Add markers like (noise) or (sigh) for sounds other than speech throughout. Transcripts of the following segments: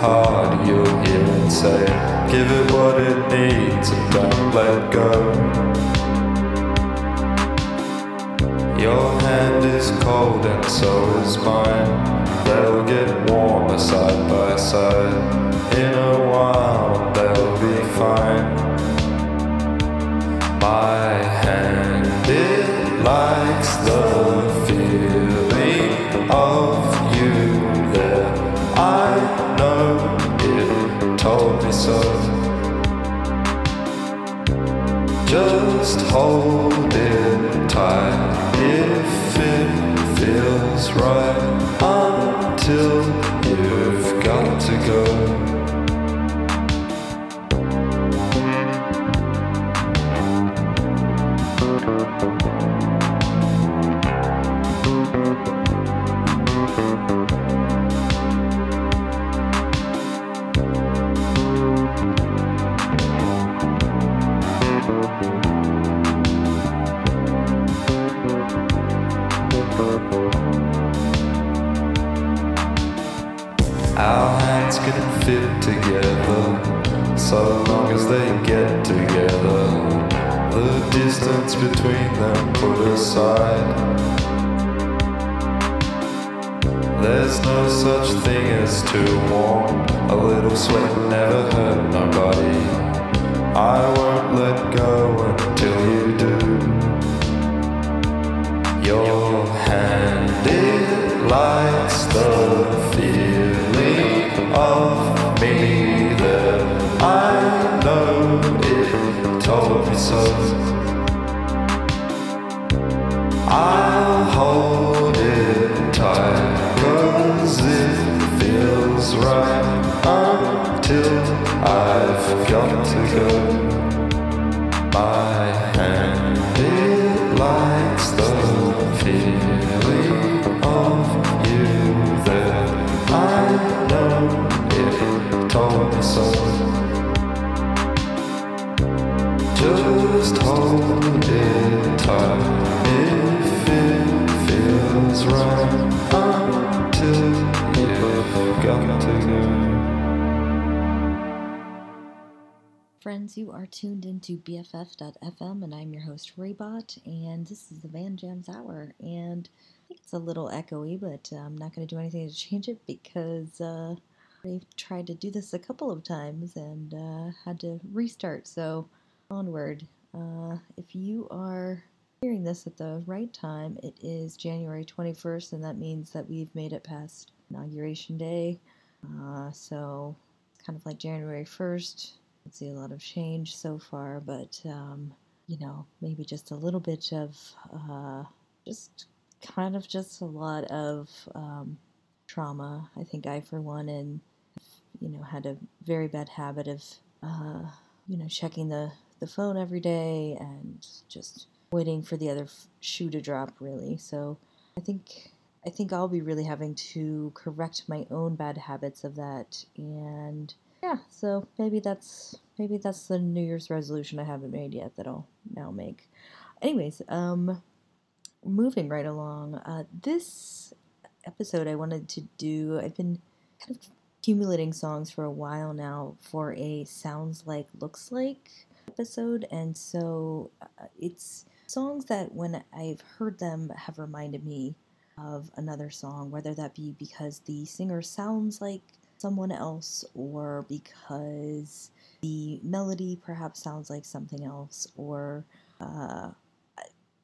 hard, you'll hear it say, Give it what it needs and don't let go. Just got to go. Friends, you are tuned into BFF.fm, and I'm your host, Raybot, and this is the Van Jams Hour. And it's a little echoey, but uh, I'm not going to do anything to change it because uh, I've tried to do this a couple of times and uh, had to restart. So, onward. Uh, if you are hearing this at the right time, it is January 21st, and that means that we've made it past Inauguration Day. Uh, so, kind of like January 1st can see a lot of change so far, but um, you know, maybe just a little bit of uh, just kind of just a lot of um, trauma. I think I, for one, and you know, had a very bad habit of uh, you know checking the the phone every day and just waiting for the other shoe to drop. Really, so I think I think I'll be really having to correct my own bad habits of that and yeah, so maybe that's maybe that's the New Year's resolution I haven't made yet that I'll now make. Anyways, um, moving right along, uh, this episode I wanted to do. I've been kind of accumulating songs for a while now for a sounds like looks like episode, and so uh, it's songs that when I've heard them have reminded me of another song, whether that be because the singer sounds like someone else or because the melody perhaps sounds like something else or uh,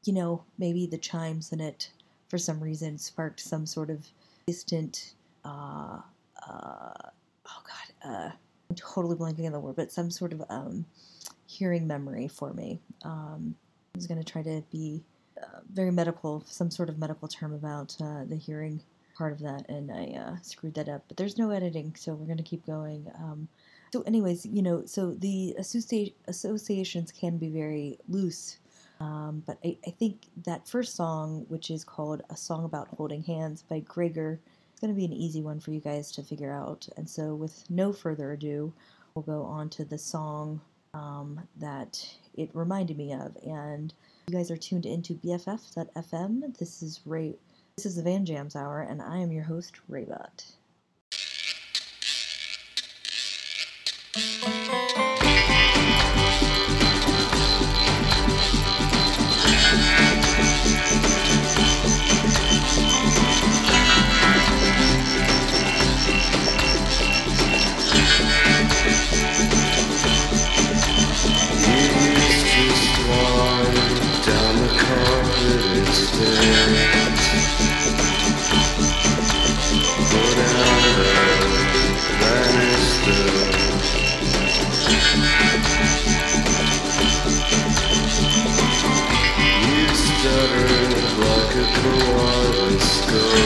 you know maybe the chimes in it for some reason sparked some sort of distant uh, uh, oh god uh, i'm totally blanking on the word but some sort of um, hearing memory for me. Um, i was going to try to be uh, very medical some sort of medical term about uh, the hearing part of that and I uh, screwed that up. But there's no editing, so we're going to keep going. Um, So, anyways, you know, so the associ- associations can be very loose. Um, but I, I think that first song, which is called A Song About Holding Hands by Gregor, is going to be an easy one for you guys to figure out. And so, with no further ado, we'll go on to the song um, that it reminded me of. And you guys are tuned into BFF.fm. This is Ray. This is the Van Jams Hour, and I am your host, Raybot. Now the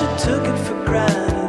you took it for granted.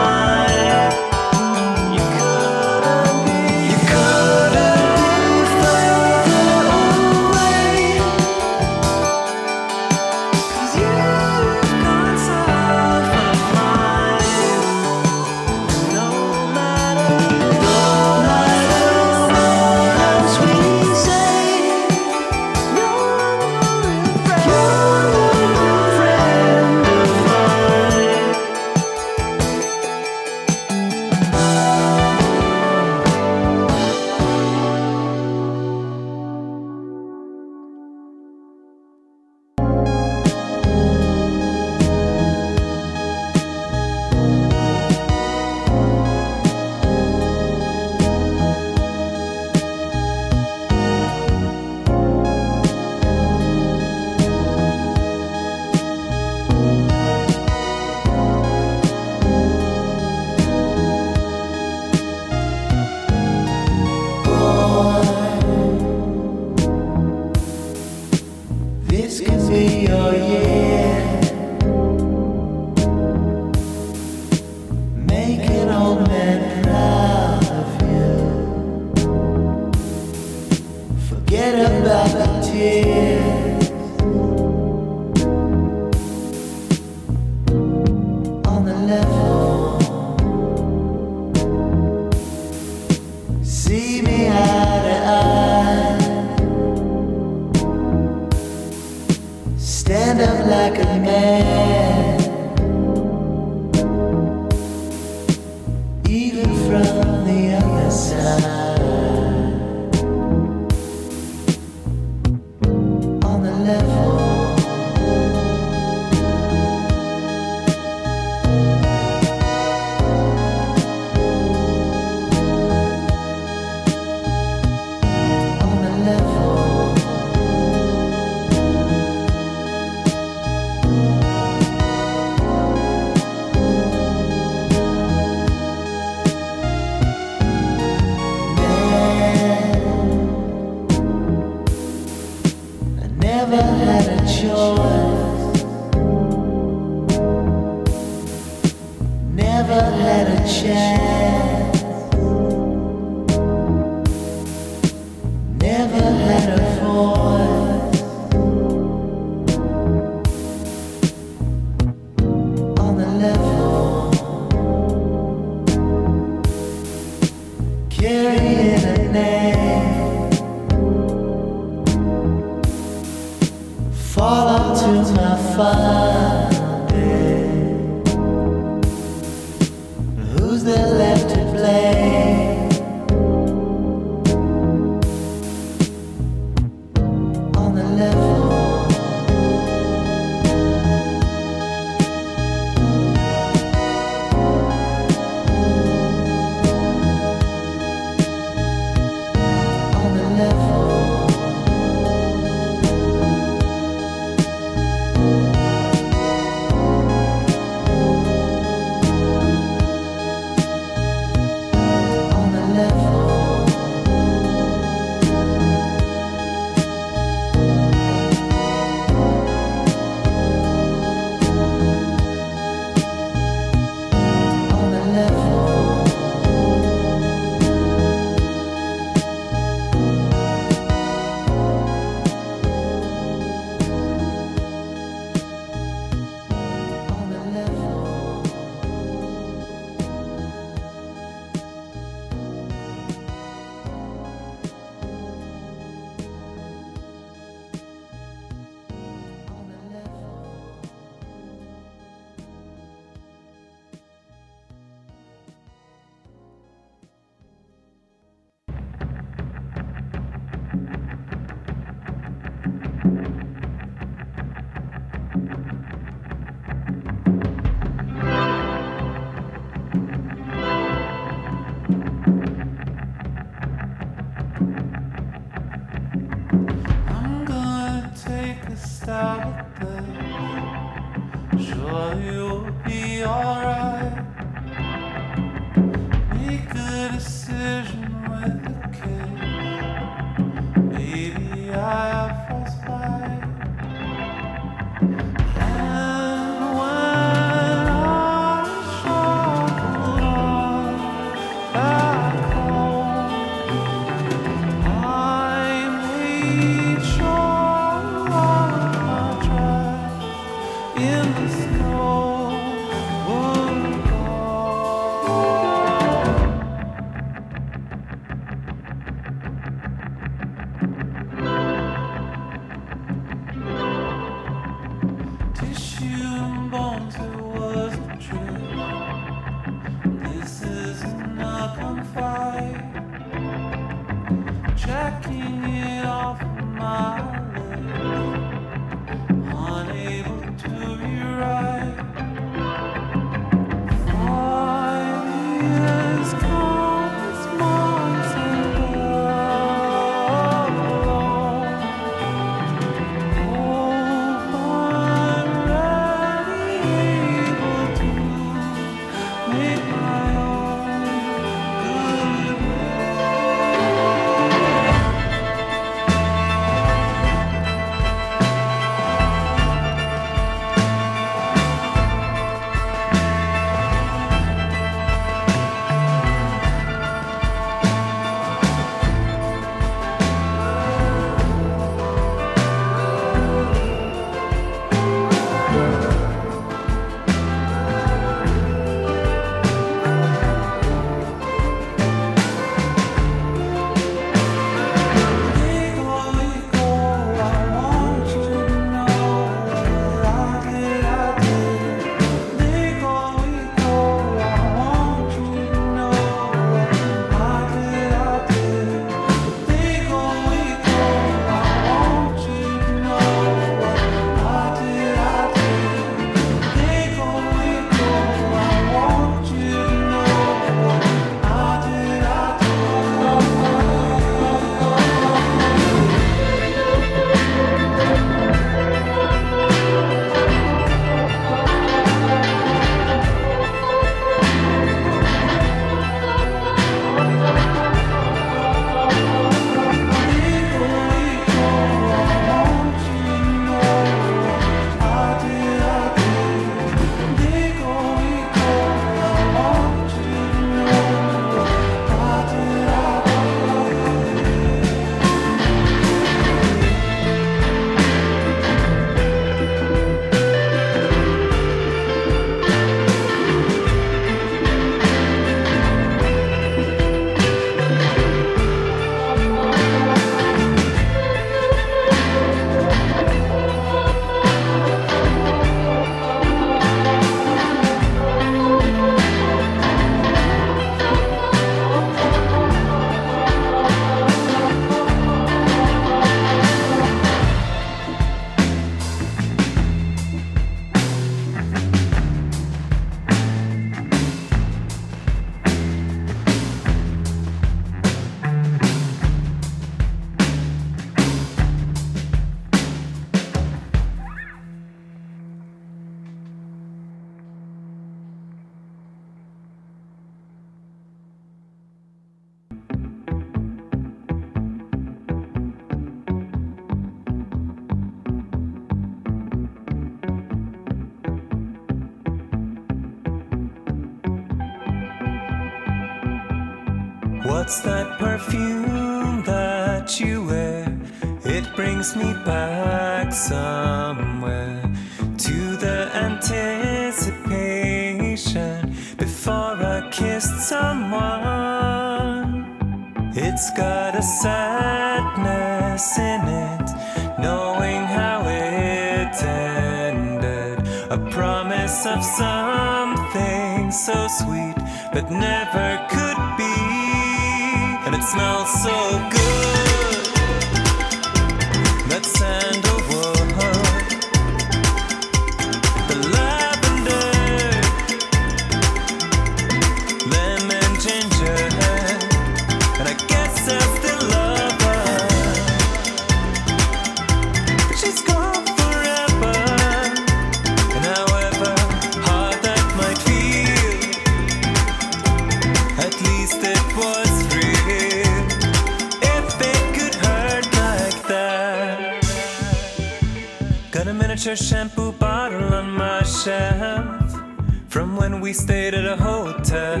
When we stayed at a hotel.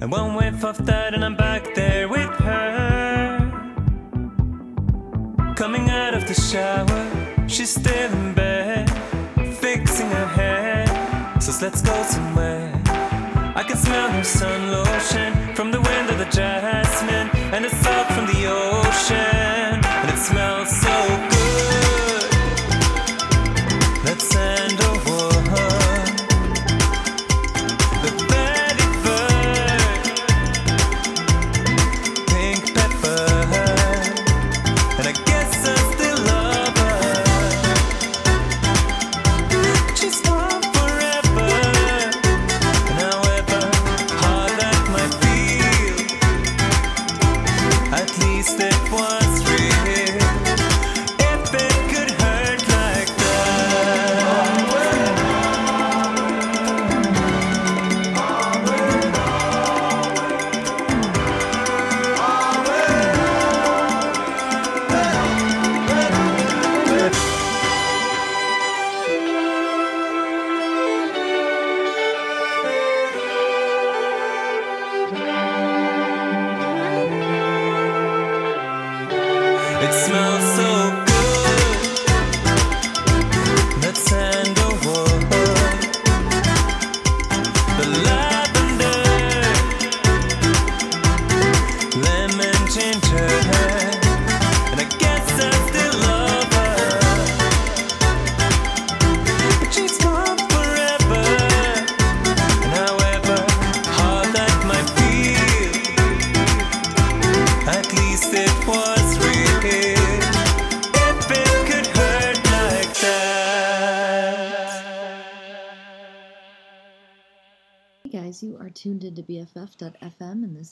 And one whiff of that, and I'm back there with her. Coming out of the shower, she's still in bed, fixing her hair. Says, let's go somewhere. I can smell her sun lotion from the wind of the jasmine and the salt from the ocean.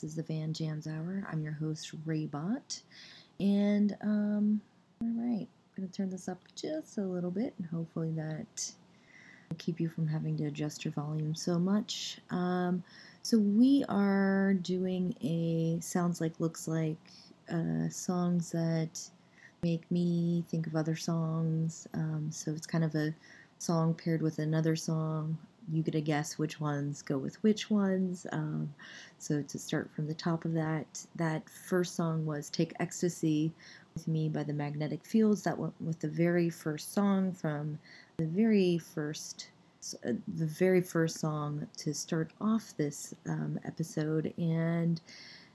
This is the Van Jams Hour. I'm your host, Raybot. And, um, all right, I'm going to turn this up just a little bit, and hopefully that will keep you from having to adjust your volume so much. Um, so we are doing a sounds like, looks like uh, songs that make me think of other songs. Um, so it's kind of a song paired with another song you get to guess which ones go with which ones. Um, so to start from the top of that, that first song was "Take Ecstasy with Me" by the Magnetic Fields. That went with the very first song from the very first. Uh, the very first song to start off this um, episode, and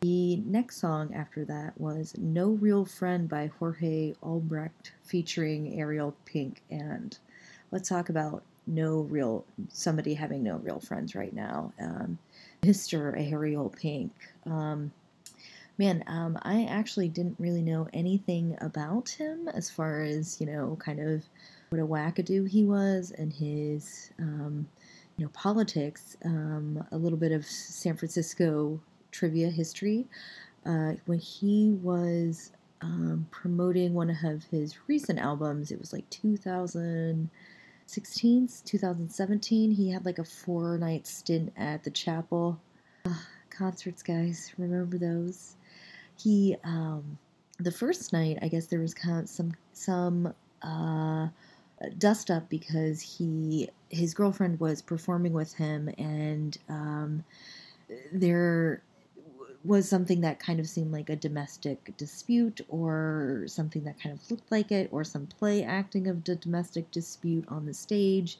the next song after that was No Real Friend by Jorge Elbrecht featuring Ariel Pink. And let's talk about no real somebody having no real friends right now. Um, Mr. Ariel Pink. Um, man, um, I actually didn't really know anything about him as far as you know, kind of what a wackadoo he was and his um, you know politics. Um, a little bit of San Francisco trivia history. Uh, when he was um, promoting one of his recent albums, it was like 2000- 16th, 2017, he had like a four night stint at the chapel. concerts, guys, remember those? He, um, the first night, I guess there was kind of some, some, uh, dust up because he, his girlfriend was performing with him and, um, there was something that kind of seemed like a domestic dispute or something that kind of looked like it or some play acting of the domestic dispute on the stage.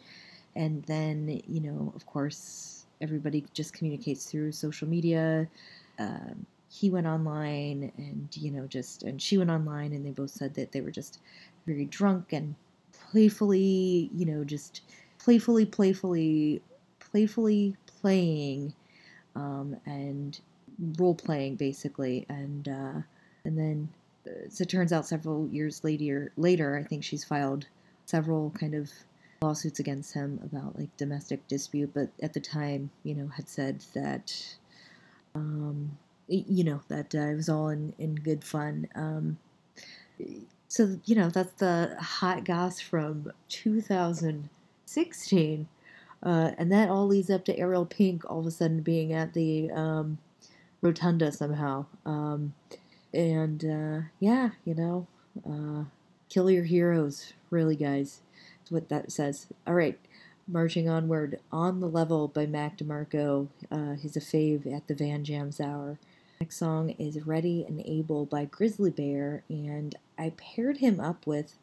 And then you know of course everybody just communicates through social media. Um, he went online and you know just and she went online and they both said that they were just very drunk and playfully you know just playfully playfully playfully playing. Um, and role playing basically, and uh, and then uh, so it turns out several years later, later I think she's filed several kind of lawsuits against him about like domestic dispute, but at the time, you know, had said that, um, you know, that uh, it was all in in good fun. Um, so you know, that's the hot goss from 2016. Uh, and that all leads up to Ariel Pink all of a sudden being at the um, rotunda somehow. Um, and uh, yeah, you know, uh, kill your heroes, really, guys. That's what that says. All right, marching onward. On the Level by Mac DeMarco. Uh, he's a fave at the Van Jams Hour. Next song is Ready and Able by Grizzly Bear, and I paired him up with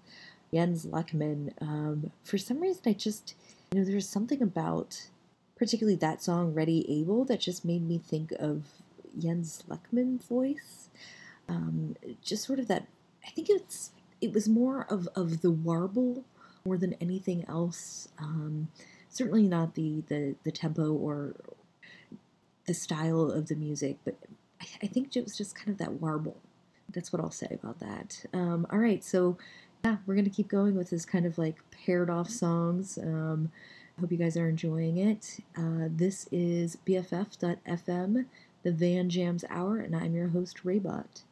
Jens Lekman. Um, for some reason, I just, you know, there's something about particularly that song, Ready Able, that just made me think of Jens Lekman voice. Um, just sort of that. I think it's it was more of of the warble more than anything else. Um, certainly not the the the tempo or the style of the music, but I, I think it was just kind of that warble. That's what I'll say about that. Um, all right, so yeah, we're gonna keep going with this kind of like paired off songs. Um, I hope you guys are enjoying it. Uh, this is BFF.FM the Van Jams Hour, and I'm your host, Raybot.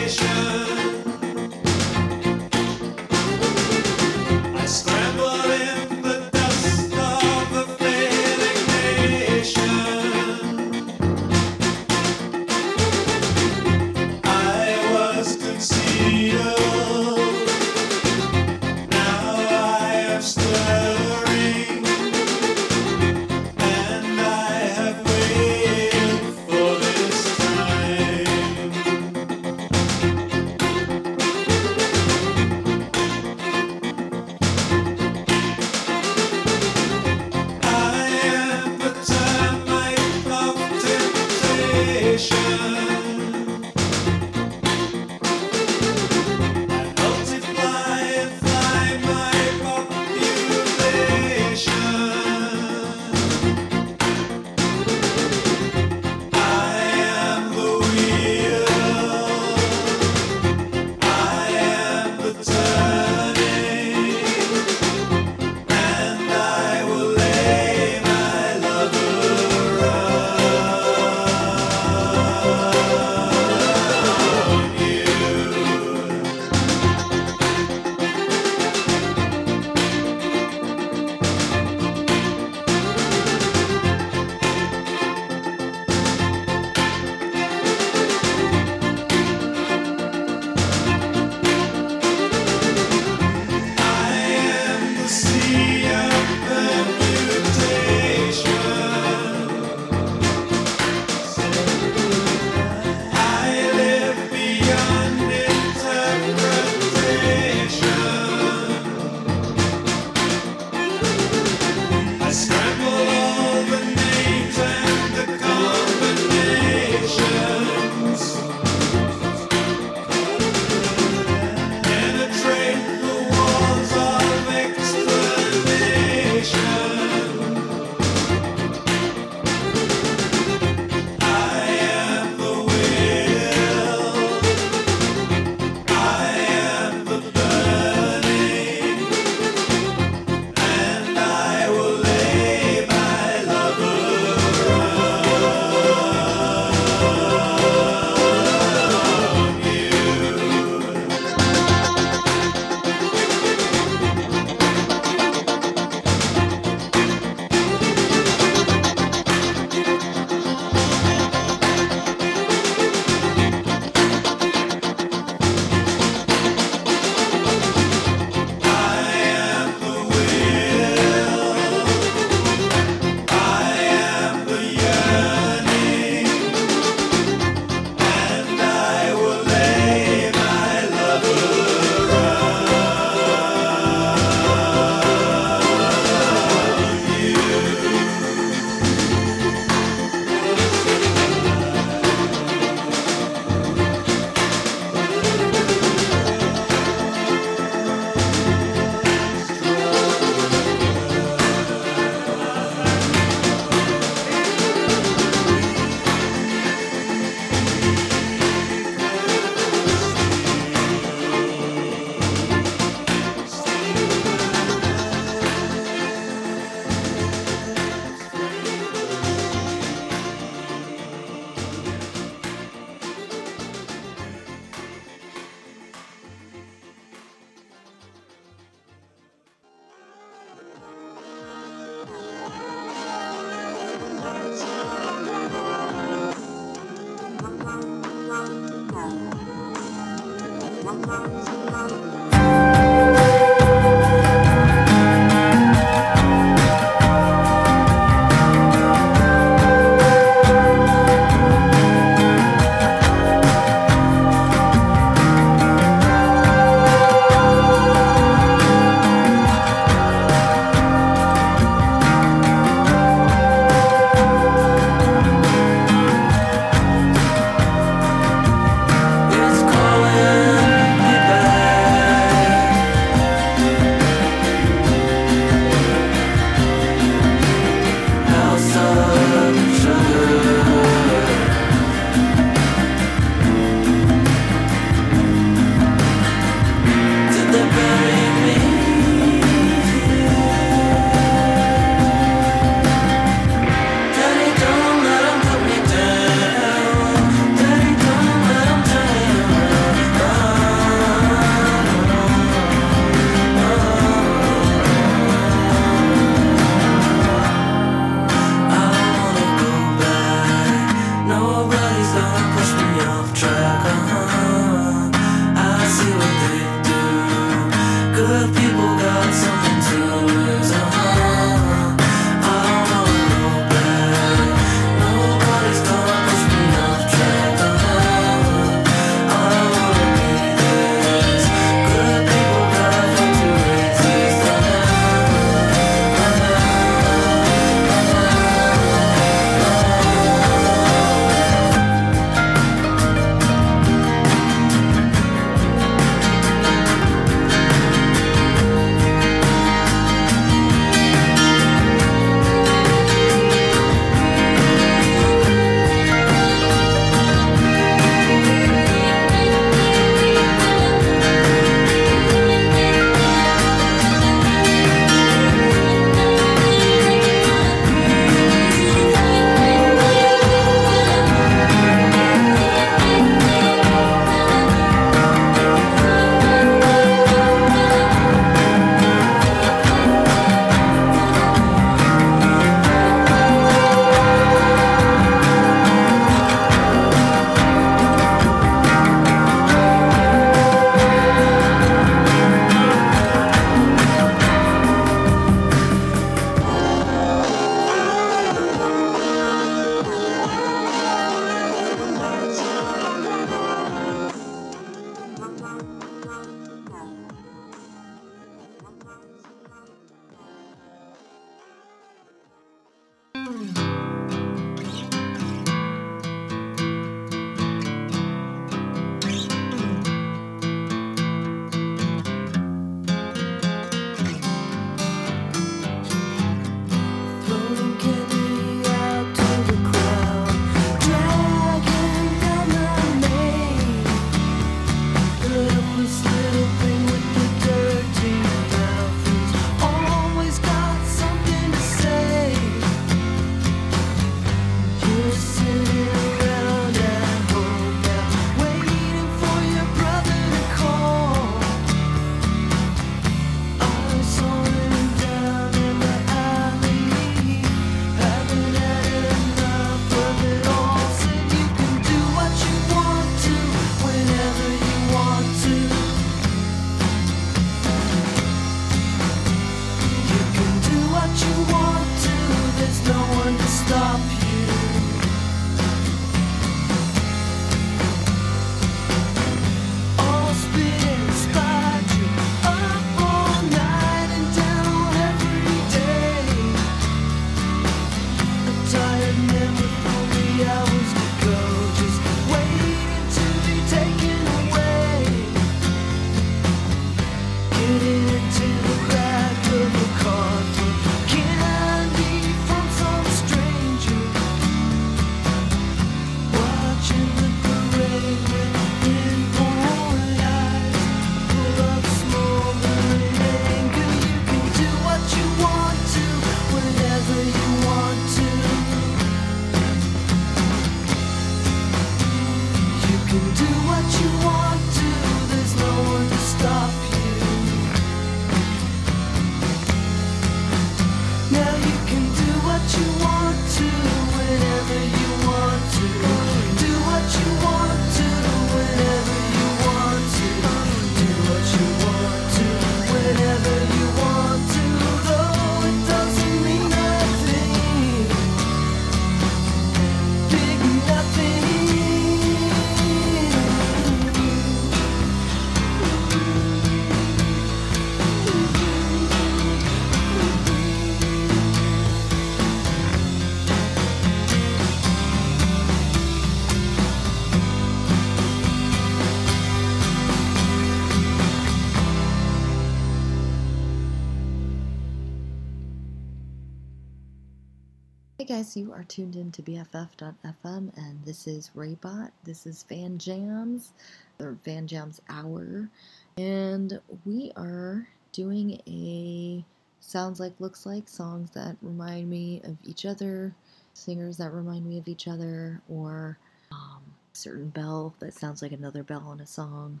You are tuned in to BFF.FM and this is Raybot. This is Van Jams, or Van Jams Hour. And we are doing a sounds like, looks like songs that remind me of each other, singers that remind me of each other, or um, certain bell that sounds like another bell in a song,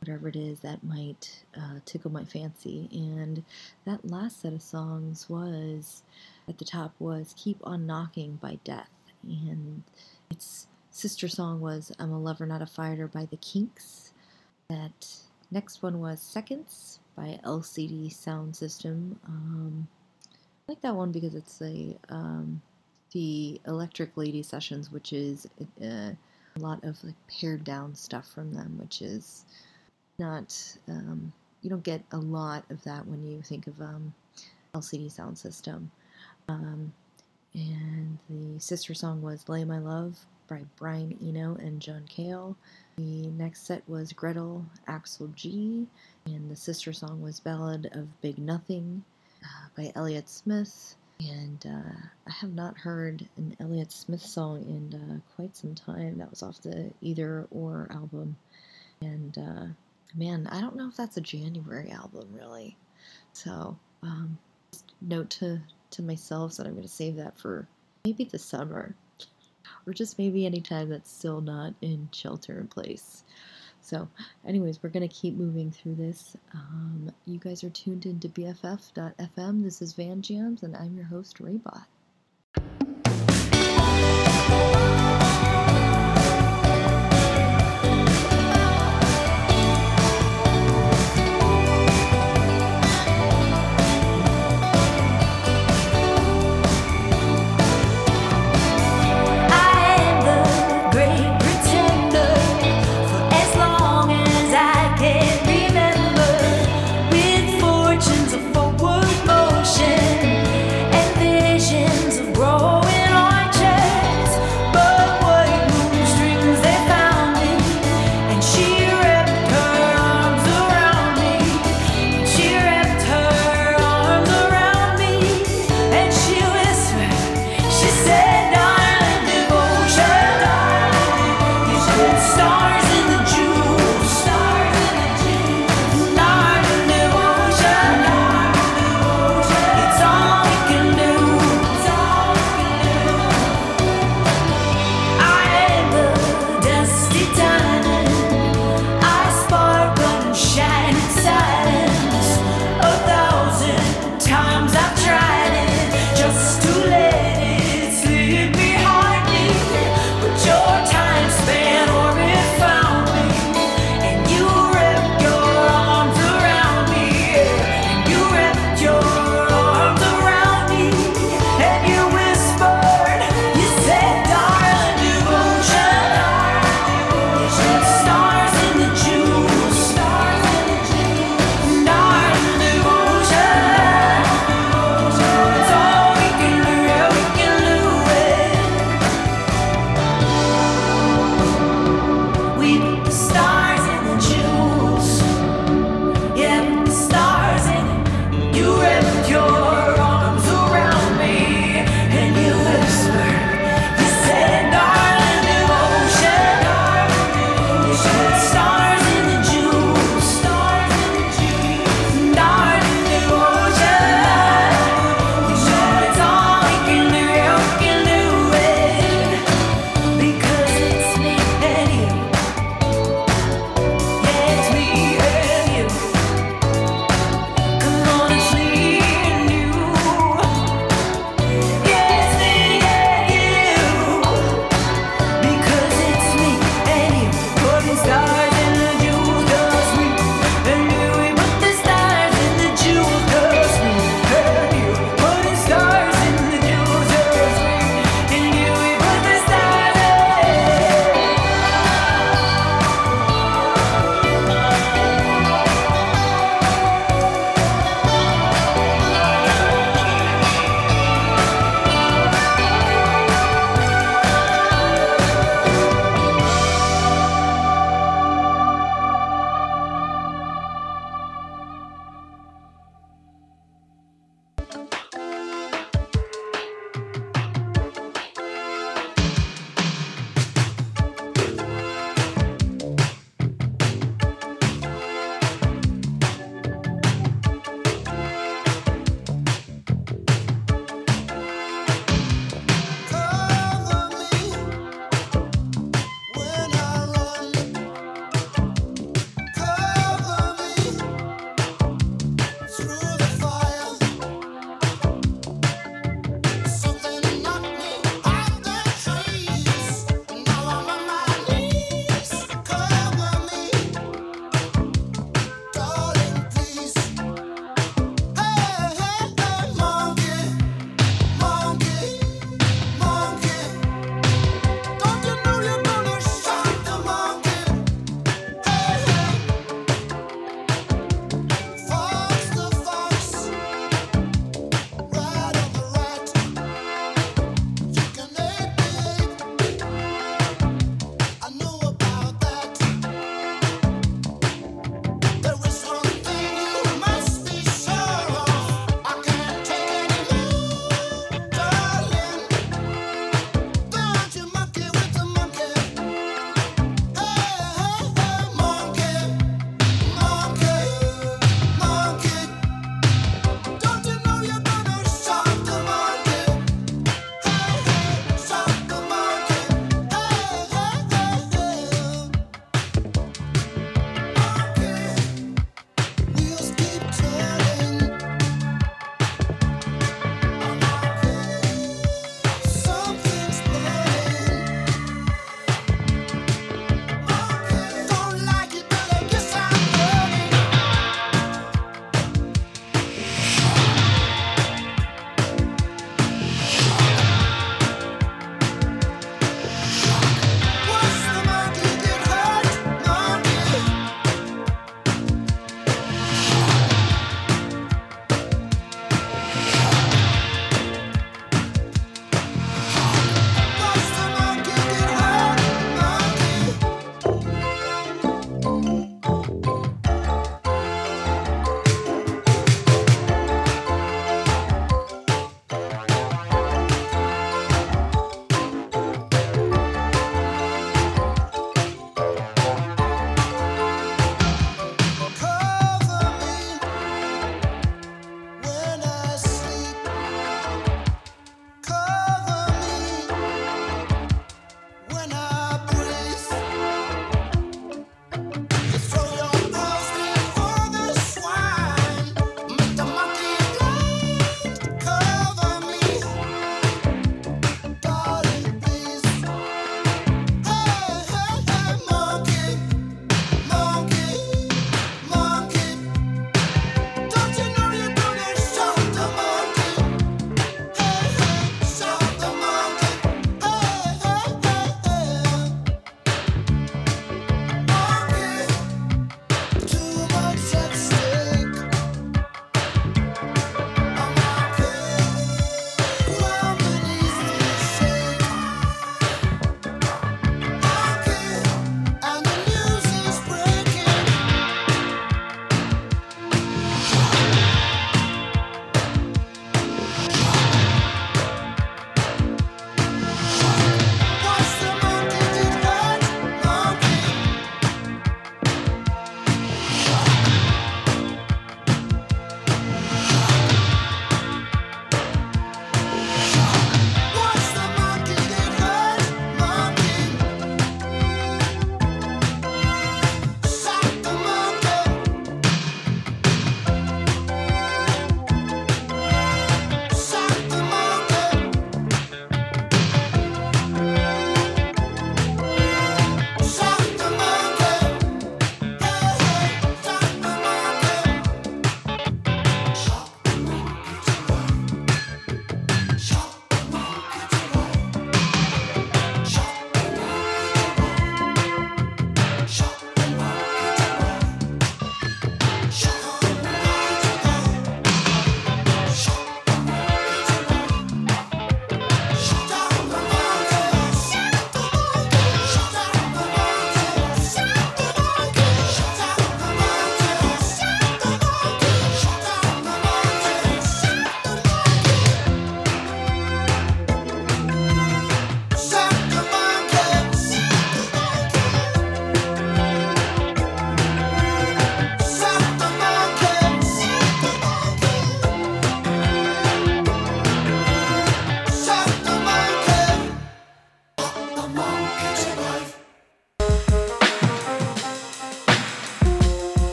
whatever it is that might uh, tickle my fancy. And that last set of songs was at the top was Keep on Knocking by Death. And its sister song was I'm a Lover Not a Fighter by the Kinks. That next one was Seconds by LCD Sound System. Um, I like that one because it's a um, the Electric Lady Sessions, which is uh, a lot of like pared down stuff from them, which is not um, you don't get a lot of that when you think of um, LCD Sound System. Um, and the sister song was Lay My Love by Brian Eno and John Cale. The next set was Gretel, Alex G, and the sister song was Ballad of Big Nothing uh, by Elliott Smith. And uh, I have not heard an Elliott Smith song in uh, quite some time. That was off the Either or album. And uh, man, I don't know if that's a January album, really. So, um, note to to myself that I'm going to save that for maybe the summer or just maybe any time that's still not in shelter in place. So, anyways, we're going to keep moving through this. Um, you guys are tuned into BFF.FM. This is Van Jams, and I'm your host, Raybot.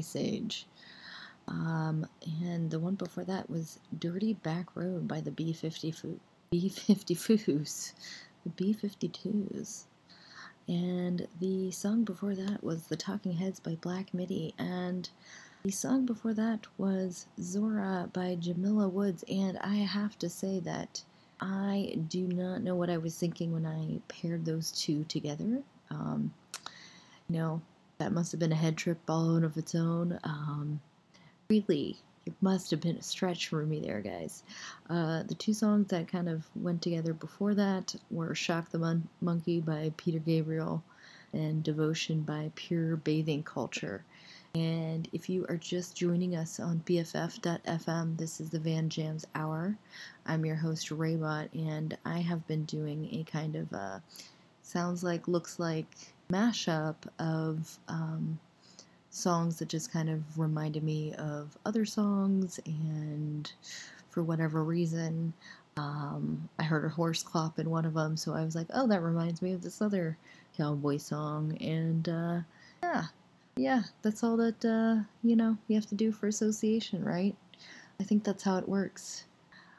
Iceage. Um, and the one before that was Dirty Back Road by the B50 Foo- B52s. The B52s. And the song before that was The Talking Heads by Black Midi. And the song before that was Zora by Jamila Woods. And I have to say that I do not know what I was thinking when I paired those two together. Um, you know, that must have been a head trip all on of its own. Um, really, it must have been a stretch for me there, guys. Uh, the two songs that kind of went together before that were Shock the Mon- Monkey by Peter Gabriel and Devotion by Pure Bathing Culture. And if you are just joining us on BFF.fm, this is the Van Jams Hour. I'm your host, Raybot, and I have been doing a kind of uh, sounds like, looks like mashup of um, songs that just kind of reminded me of other songs, and for whatever reason, um, I heard a horse clop in one of them, so I was like, oh, that reminds me of this other cowboy song, and uh, yeah, yeah, that's all that, uh, you know, you have to do for association, right? I think that's how it works.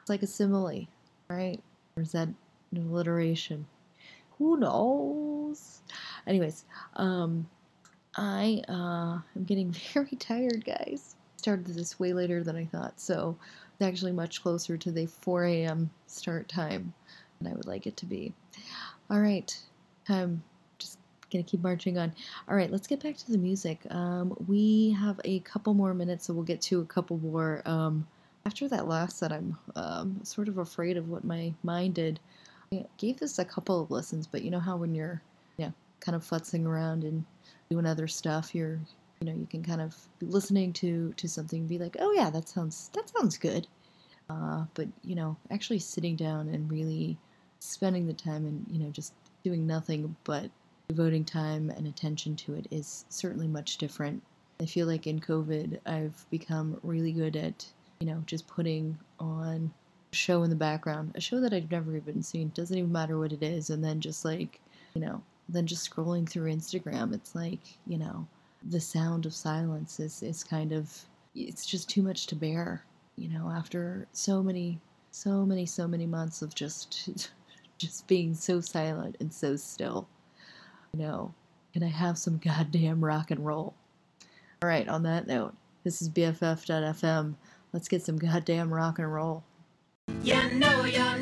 It's like a simile, right? Or is that an alliteration? Who knows? Anyways, um, I uh, am getting (laughs) very tired, guys. Started this way later than I thought, so it's actually much closer to the 4 a.m. start time than I would like it to be. All right, time just gonna keep marching on. All right, let's get back to the music. Um, we have a couple more minutes, so we'll get to a couple more. Um, after that last set, I'm um, sort of afraid of what my mind did. I gave this a couple of listens, but you know how when you're, kind of futzing around and doing other stuff, you're, you know, you can kind of be listening to to something and be like, oh yeah, that sounds that sounds good. Uh, but you know, actually sitting down and really spending the time and you know just doing nothing but devoting time and attention to it is certainly much different. I feel like in COVID, I've become really good at, you know, just putting on a show in the background, a show that I've never even seen, doesn't even matter what it is, and then just like, you know, then just scrolling through Instagram, it's like, you know, the sound of silence is, is kind of, it's just too much to bear, you know, after so many, so many, so many months of just, (laughs) just being so silent and so still. You know, can I have some goddamn rock and roll? All right, on that note, this is BFF.FM. Let's get some goddamn rock and roll. You know you're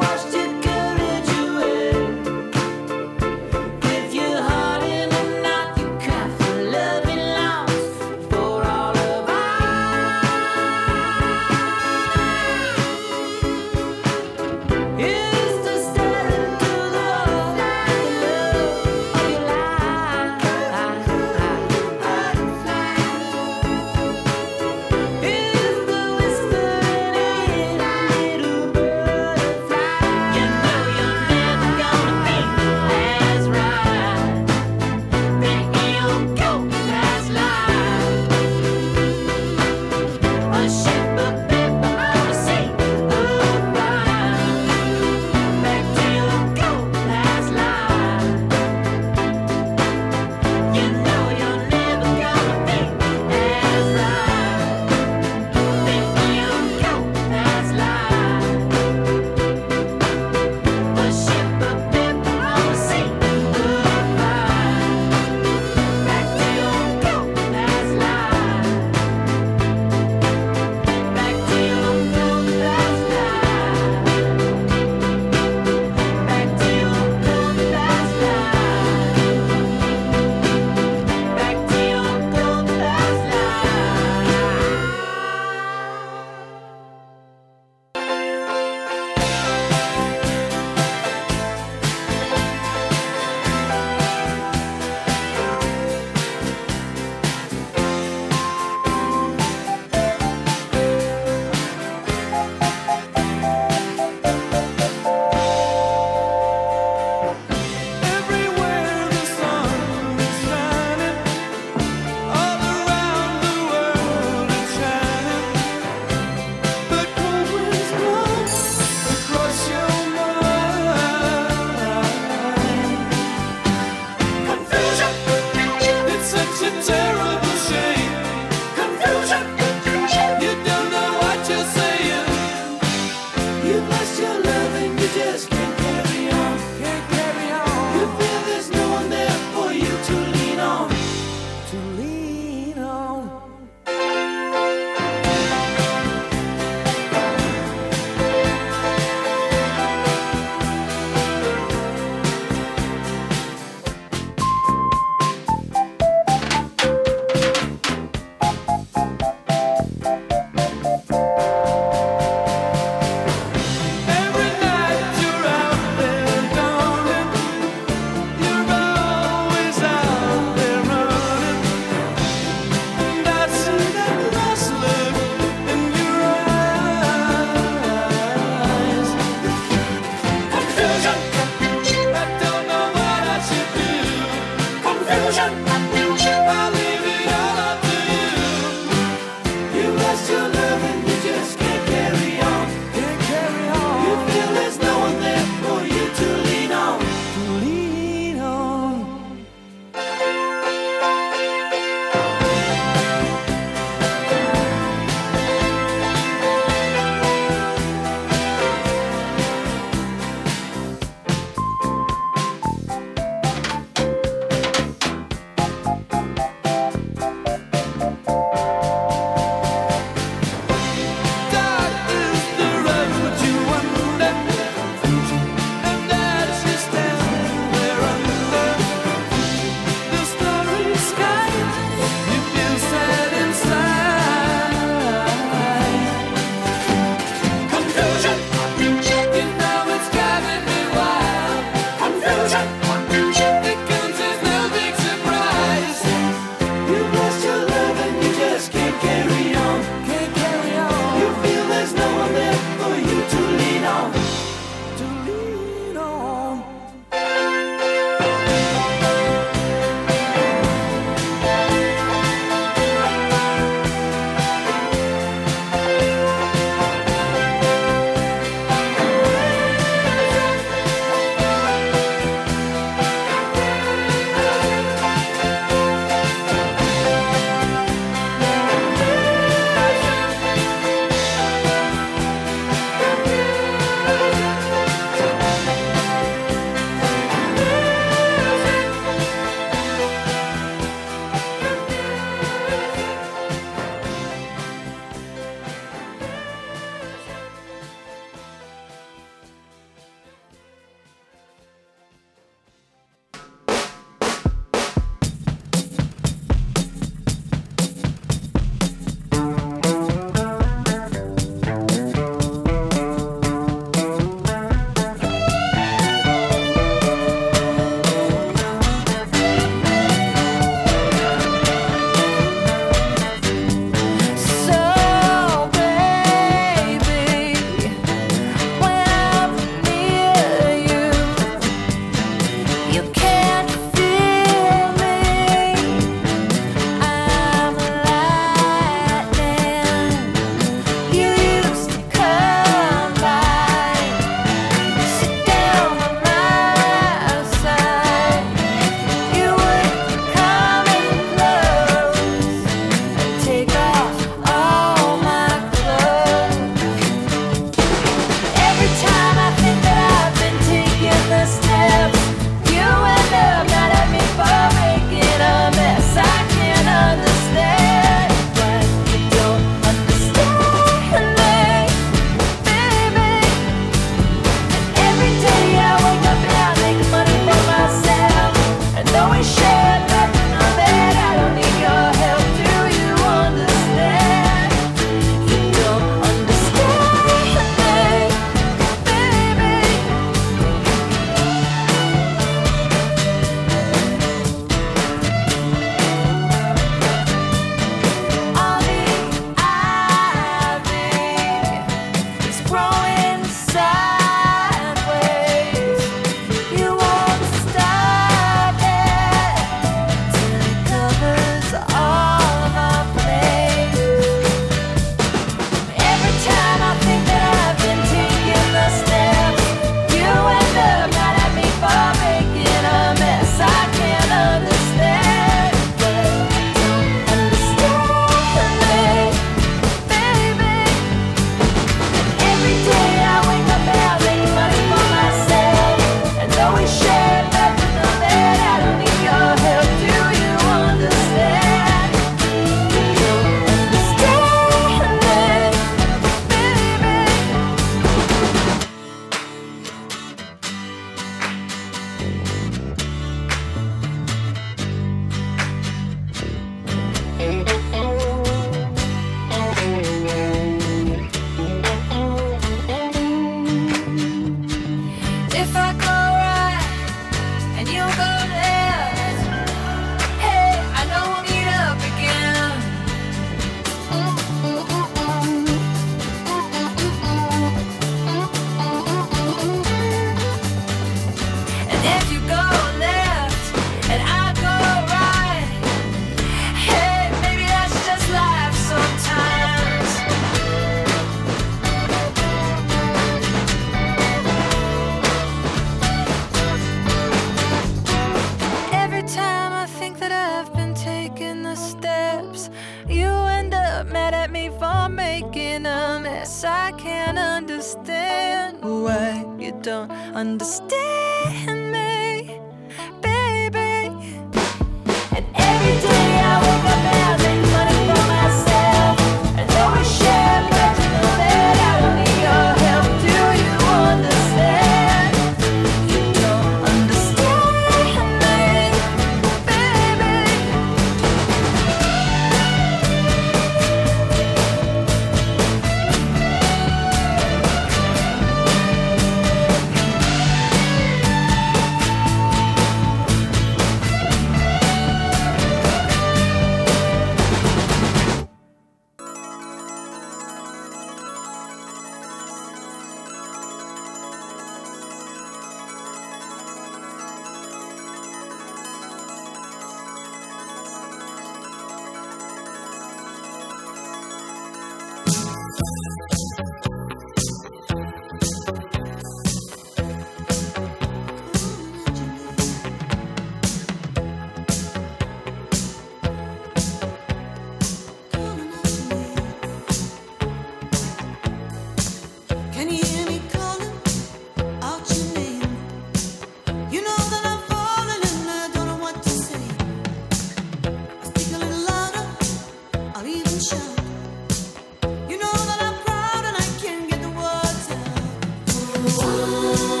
Oh.